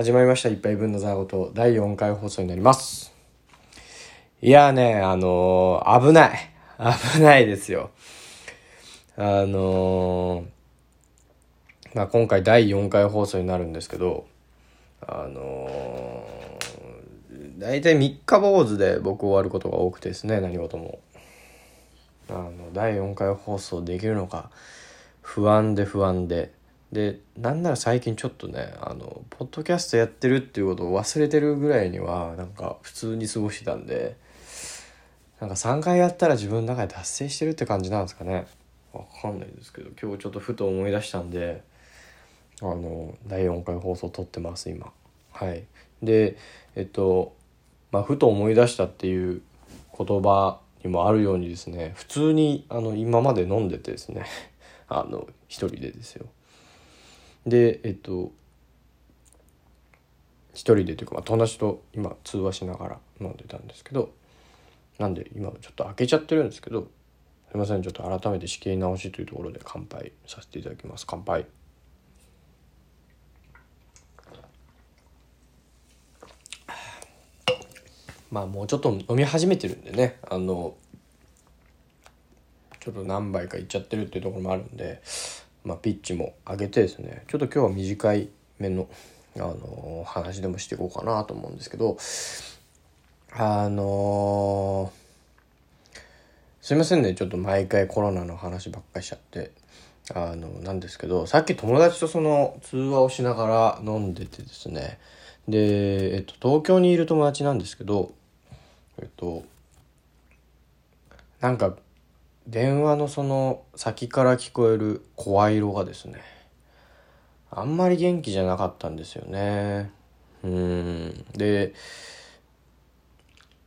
始まりました。一杯分のザーゴと第4回放送になります。いやね、あのー危ない。危ないですよ。あのーまあ、今回第4回放送になるんですけど、あのー、大体3日坊主で僕終わることが多くてですね、何事も。あの、第4回放送できるのか、不安で不安で。でなんなら最近ちょっとねあのポッドキャストやってるっていうことを忘れてるぐらいにはなんか普通に過ごしてたんでなんか3回やったら自分の中で達成してるって感じなんですかね。わかんないですけど今日ちょっとふと思い出したんであの第4回放送撮ってます今。はい。でえっとまあふと思い出したっていう言葉にもあるようにですね普通にあの今まで飲んでてですね あの一人でですよ。でえっと一人でというか、まあ、友達と今通話しながら飲んでたんですけどなんで今ちょっと開けちゃってるんですけどすいませんちょっと改めて仕切り直しというところで乾杯させていただきます。乾杯。まあもうちょっと飲み始めてるんでねあのちょっと何杯かいっちゃってるっていうところもあるんでまあ、ピッチも上げてですねちょっと今日は短いめの、あのー話でもしていこうかなと思うんですけどあのーすいませんねちょっと毎回コロナの話ばっかりしちゃってあのなんですけどさっき友達とその通話をしながら飲んでてですねで、えっと、東京にいる友達なんですけどえっとなんか電話のその先から聞こえる声色がですねあんまり元気じゃなかったんですよね。うん。で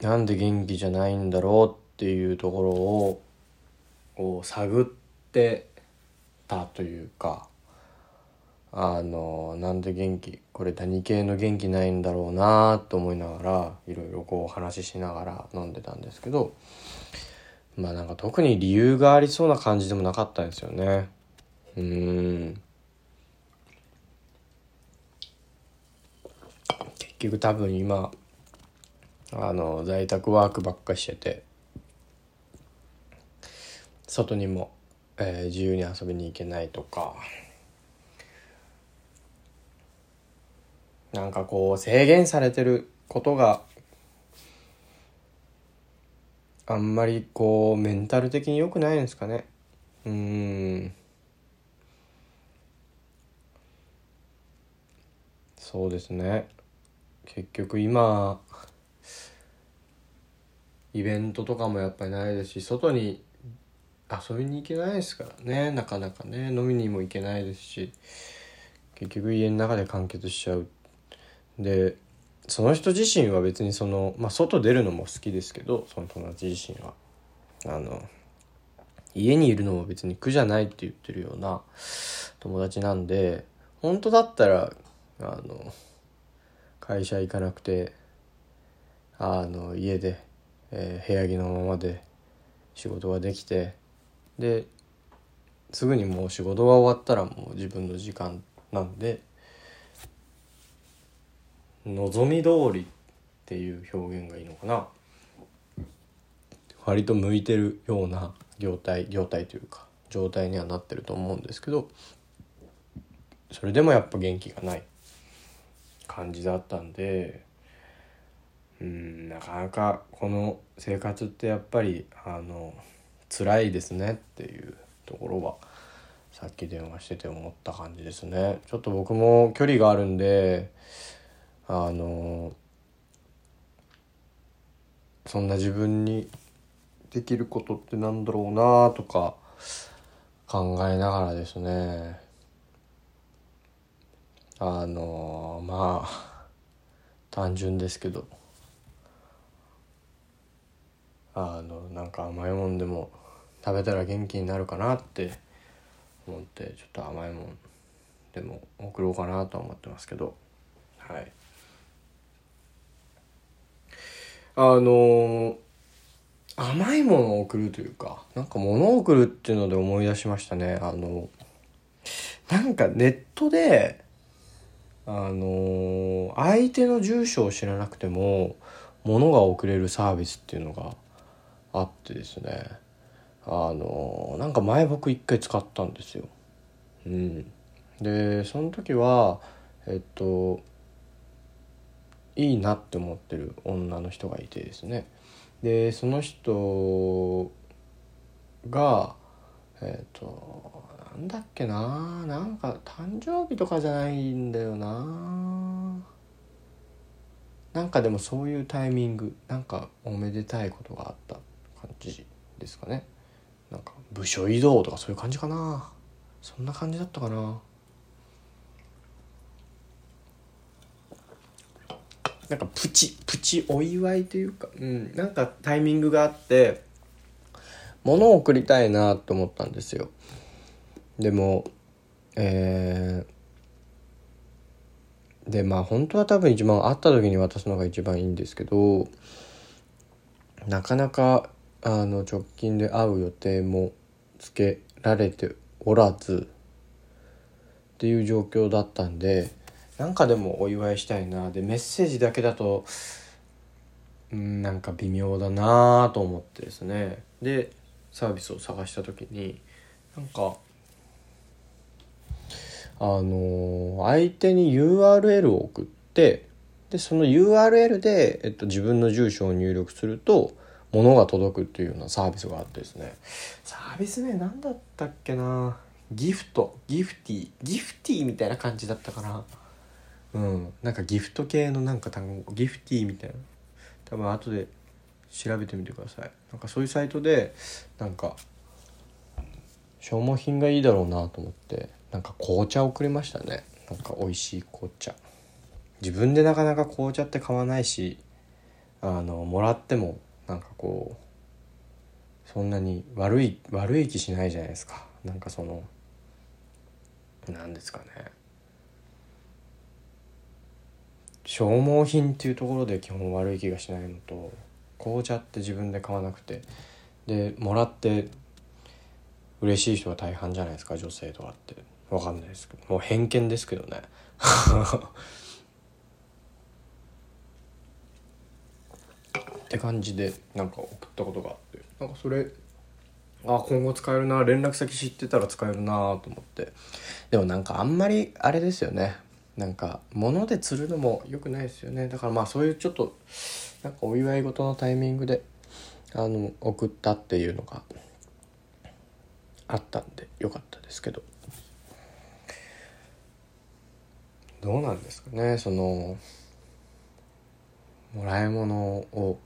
なんで元気じゃないんだろうっていうところをこう探ってたというかあのなんで元気これ何系の元気ないんだろうなと思いながらいろいろこう話ししながら飲んでたんですけどまあなんか特に理由がありそうな感じでもなかったんですよね。うん。結局多分今、あの、在宅ワークばっかしてて、外にも、えー自由に遊びに行けないとか、なんかこう制限されてることがあんまりこうメンタル的に良くないんですかね。うん。そうですね。結局今イベントとかもやっぱりないですし外に遊びに行けないですからね。なかなかね。飲みにも行けないですし。結局家の中で完結しちゃう。でその人自身は別にその、まあ、外出るのも好きですけどその友達自身は。あの家にいるのも別に苦じゃないって言ってるような友達なんで本当だったらあの会社行かなくてあの家で、えー部屋着のままで仕事ができてですぐにもう仕事が終わったらもう自分の時間なんで望み通りっていう表現がいいのかな？割と向いてるような業態業態というか状態にはなってると思うんですけどそれでもやっぱ元気がない感じだったんでうんなかなかこの生活ってやっぱりあの辛いですねっていうところはさっき電話してて思った感じですね。ちょっと僕も距離があるんであのそんな自分にできることってなんだろうなとか考えながらですね。あのまあ単純ですけど。あのなんか甘いもんでも食べたら元気になるかなって思ってちょっと甘いもんでも送ろうかなとは思ってますけど。はい。あの甘いものを送るというかなんか物を送るっていうので思い出しましたね。あのなんかネットであの相手の住所を知らなくても物が送れるサービスっていうのがあってですね。あのなんか前僕一回使ったんですよ。うん、でその時はえっといいなって思ってる女の人がいてですね。でその人がえっ、となんだっけななんか誕生日とかじゃないんだよな。なんかでもそういうタイミングなんかおめでたいことがあった感じですかね。なんか部署移動とかそういう感じかな。そんな感じだったかな。なんかプチプチお祝いというか、うん、なんかタイミングがあって物を送りたいなと思ったんですよ。でもえー、でまあ本当は多分一番会った時に渡すのが一番いいんですけどなかなかあの直近で会う予定もつけられておらずっていう状況だったんでなんかでもお祝いしたいな。でメッセージだけだとうんなんか微妙だなと思ってですね。でサービスを探した時になんかあの相手に URL を送ってでその URL で、えっと、自分の住所を入力すると物が届くっていうようなサービスがあってですね。サービス名何だったっけな？ギフト。ギフティ。ギフティみたいな感じだったかな。うん。なんかギフト系のなんか単語ギフティーみたいな。多分後で調べてみてください。なんかそういうサイトでなんか消耗品がいいだろうなと思ってなんか紅茶をくれましたね。なんか美味しい紅茶。自分でなかなか紅茶って買わないしあのもらってもなんかこうそんなに悪い悪い気しないじゃないですか。なんかその何ですかね。消耗品っていうところで基本悪い気がしないのと紅茶って自分で買わなくて。でもらって嬉しい人が大半じゃないですか女性とかって。わかんないですけど。もう偏見ですけどね。って感じでなんか送ったことがあって。なんかそれあ今後使えるな連絡先知ってたら使えるなと思って。でもなんかあんまりあれですよね。なんか物で釣るのも良くないですよね。だからまあそういうちょっとなんかお祝い事のタイミングであの送ったっていうのがあったんでよかったですけど。どうなんですかね。そのもらい物を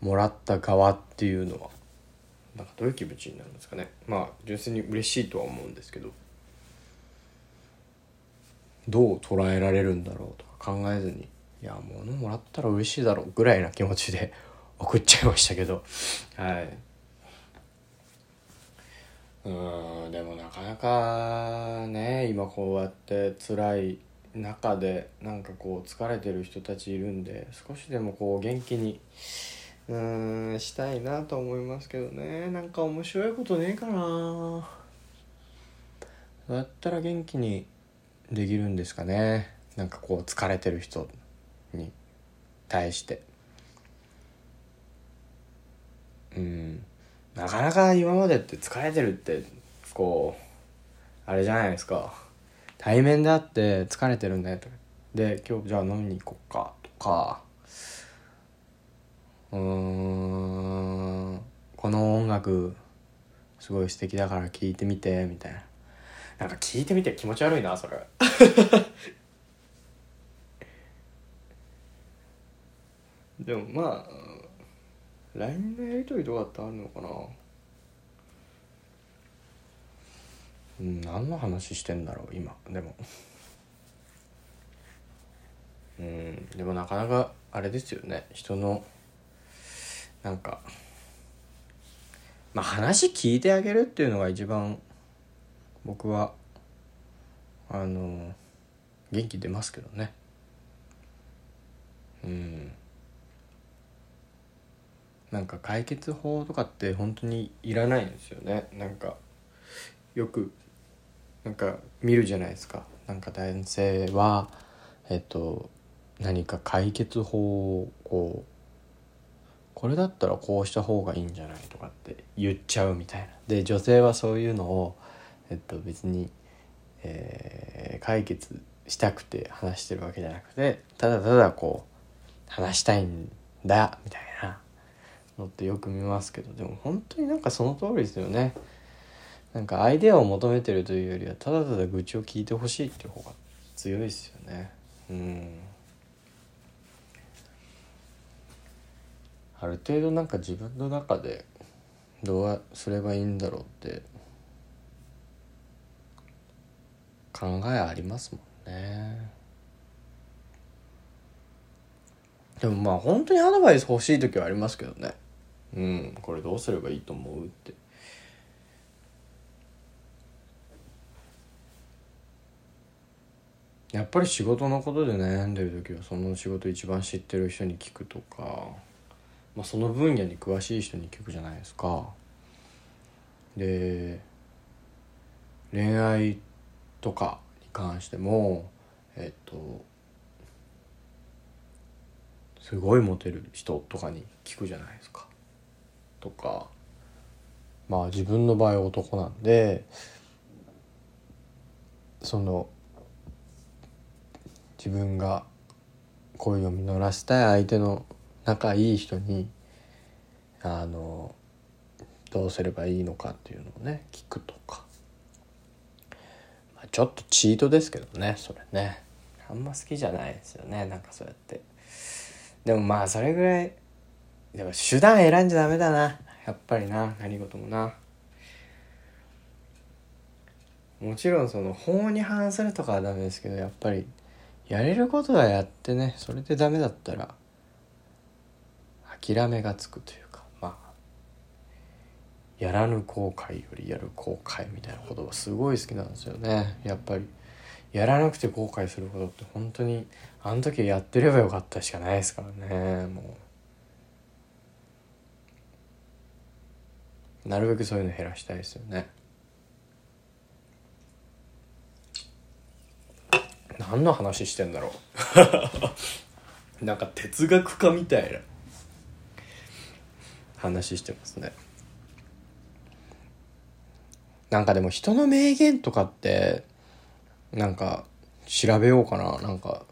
もらった側っていうのはなんかどういう気持ちになるんですかね。まあ純粋に嬉しいとは思うんですけど。どう捉えられるんだろうとか考えずにいや物もらったら嬉しいだろうぐらいな気持ちで 送っちゃいましたけど。はい。うんでもなかなかね今こうやって辛い中でなんかこう疲れてる人たちいるんで少しでもこう元気にうんしたいなと思いますけどね。なんか面白いことねえかな。どうやったら元気にできるんですかね。なんかこう疲れてる人に対して。うん。なかなか今までって疲れてるってこうあれじゃないですか。対面であって疲れてるんだよとで今日じゃあ飲みに行こっか。とか。うん。この音楽すごい素敵だから聴いてみてみたいな。なんか聞いてみて気持ち悪いなそれ。でもまあ LINE のやり取りとかってあるのかな。うん何の話してんだろう今。でも。うんでもなかなかあれですよね。人のなんかまあ話聞いてあげるっていうのが一番僕はあの元気出ますけどね。うん。なんか解決法とかって本当にいらないんですよね。なんかよくなんか見るじゃないですか。なんか男性はえっと何か解決法をこうこれだったらこうした方がいいんじゃないとかって言っちゃうみたいな。で女性はそういうのを、えっと、別に、えー、解決したくて話してるわけじゃなくてただただこう話したいんだみたいなのってよく見ますけどでも本当になんかその通りですよね。なんかアイデアを求めてるというよりはただただ愚痴を聞いてほしいっていう方が強いですよね。うんある程度なんか自分の中でどうすればいいんだろうって考えありますもんね。でもまあ本当にアドバイス欲しい時はありますけどね。うんこれどうすればいいと思うって。やっぱり仕事のことで悩んでる時はその仕事一番知ってる人に聞くとかまあ、その分野に詳しい人に聞くじゃないですか。で恋愛とかに関してもえっとすごいモテる人とかに聞くじゃないですか。とかまあ自分の場合男なんでその自分が恋を実らせたい相手の仲いい人にあのどうすればいいのかっていうのをね聞くとか、ちょっとチートですけどねそれね。あんま好きじゃないですよねなんかそうやって。でもまあそれぐらいでも手段選んじゃダメだなやっぱりな何事もな。もちろんその法に反するとかはダメですけどやっぱりやれることはやってねそれでダメだったら諦めがつくというか。やらぬ後悔よりやる後悔みたいな言葉すごい好きなんですよね。やっぱり。やらなくて後悔することって本当にあの時やってればよかったしかないですからねもう。なるべくそういうの減らしたいですよね。何の話してんだろう。なんか哲学家みたいな話してますね。なんかでも人の名言とかってなんか調べようかな。なんか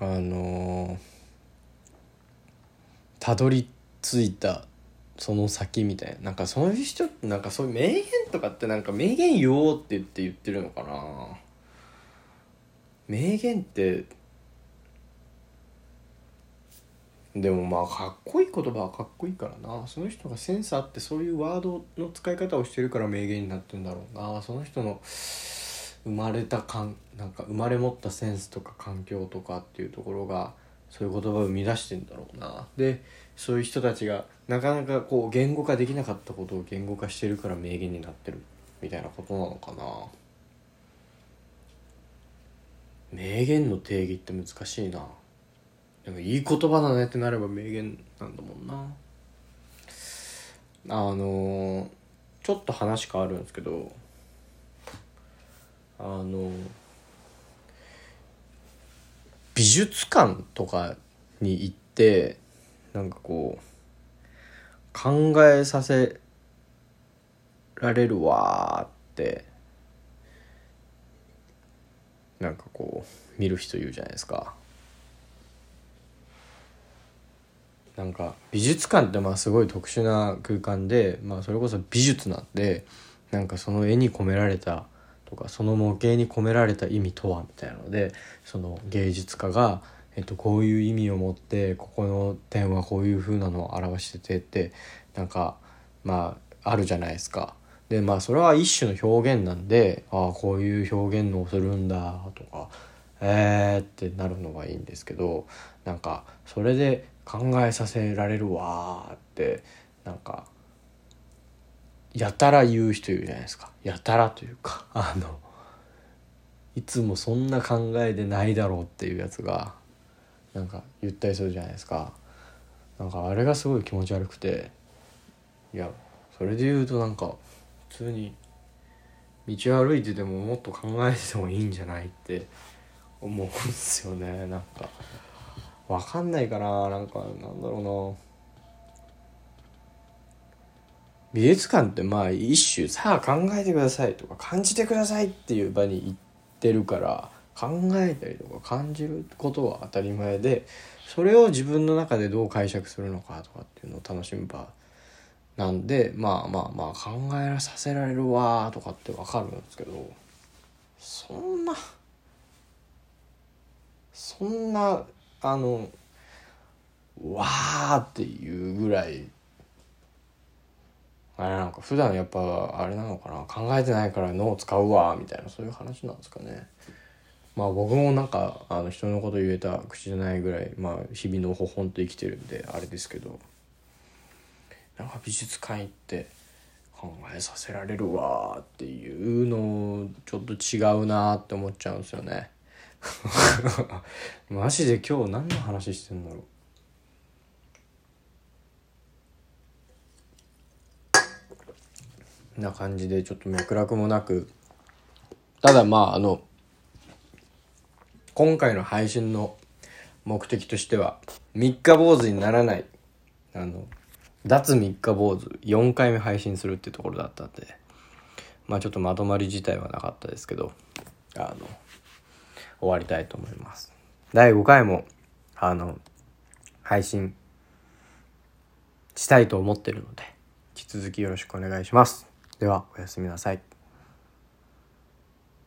あのたどり着いたその先みたいな。なんかそういう人ってなんかそういう名言とかってなんか名言言おうって言って言ってるのかな。名言ってでもまあかっこいい言葉はかっこいいからな。その人がセンスあってそういうワードの使い方をしてるから名言になってるんだろうな。その人の生まれたかんなんか生まれ持ったセンスとか環境とかっていうところがそういう言葉を生み出してんだろうな。でそういう人たちがなかなかこう言語化できなかったことを言語化してるから名言になってるみたいなことなのかな。名言の定義って難しいな。でもいい言葉だねってなれば名言なんだもんなあのちょっと話変わるんですけどあの美術館とかに行ってなんかこう考えさせられるわーってなんかこう見る人いるじゃないですか。なんか美術館ってまあすごい特殊な空間で、まあ、それこそ美術なんでなんかその絵に込められたとかその模型に込められた意味とはみたいなのでその芸術家が、えっと、こういう意味を持ってここの点はこういう風なのを表しててってなんかまああるじゃないですか。でまあそれは一種の表現なんでああこういう表現のをするんだとかえーってなるのがいいんですけどなんかそれで考えさせられるわってなんかやたら言う人いるじゃないですか。やたらというか あのいつもそんな考えでないだろうっていうやつがなんか言ったりするじゃないですか。なんかあれがすごい気持ち悪くていやそれで言うとなんか普通に道歩いててももっと考えてもいいんじゃないって思うんですよねなんか。わかんないかな。なんかなんだろうな。美術館ってまあ一種さあ考えてくださいとか感じてくださいっていう場に行ってるから考えたりとか感じることは当たり前でそれを自分の中でどう解釈するのかとかっていうのを楽しむ場なんでまあまあまあ考えさせられるわとかってわかるんですけどそんなそんなあのわーっていうぐらいあれなんか普段やっぱあれなのかな考えてないから脳使うわみたいなそういう話なんですかね。まあ僕もなんかあの人のこと言えた口じゃないぐらいまあ日々のほほんと生きてるんであれですけど。なんか美術館行って考えさせられるわっていうのちょっと違うなって思っちゃうんですよね。マジで今日何の話してんだろう？な感じでちょっと脈絡もなく。ただまああの今回の配信の目的としては三日坊主にならないあの脱三日坊主4回目配信するっていうところだったんでまあちょっとまとまり自体はなかったですけどあの終わりたいと思います。第5回もあの配信したいと思ってるので引き続きよろしくお願いします。ではおやすみなさい。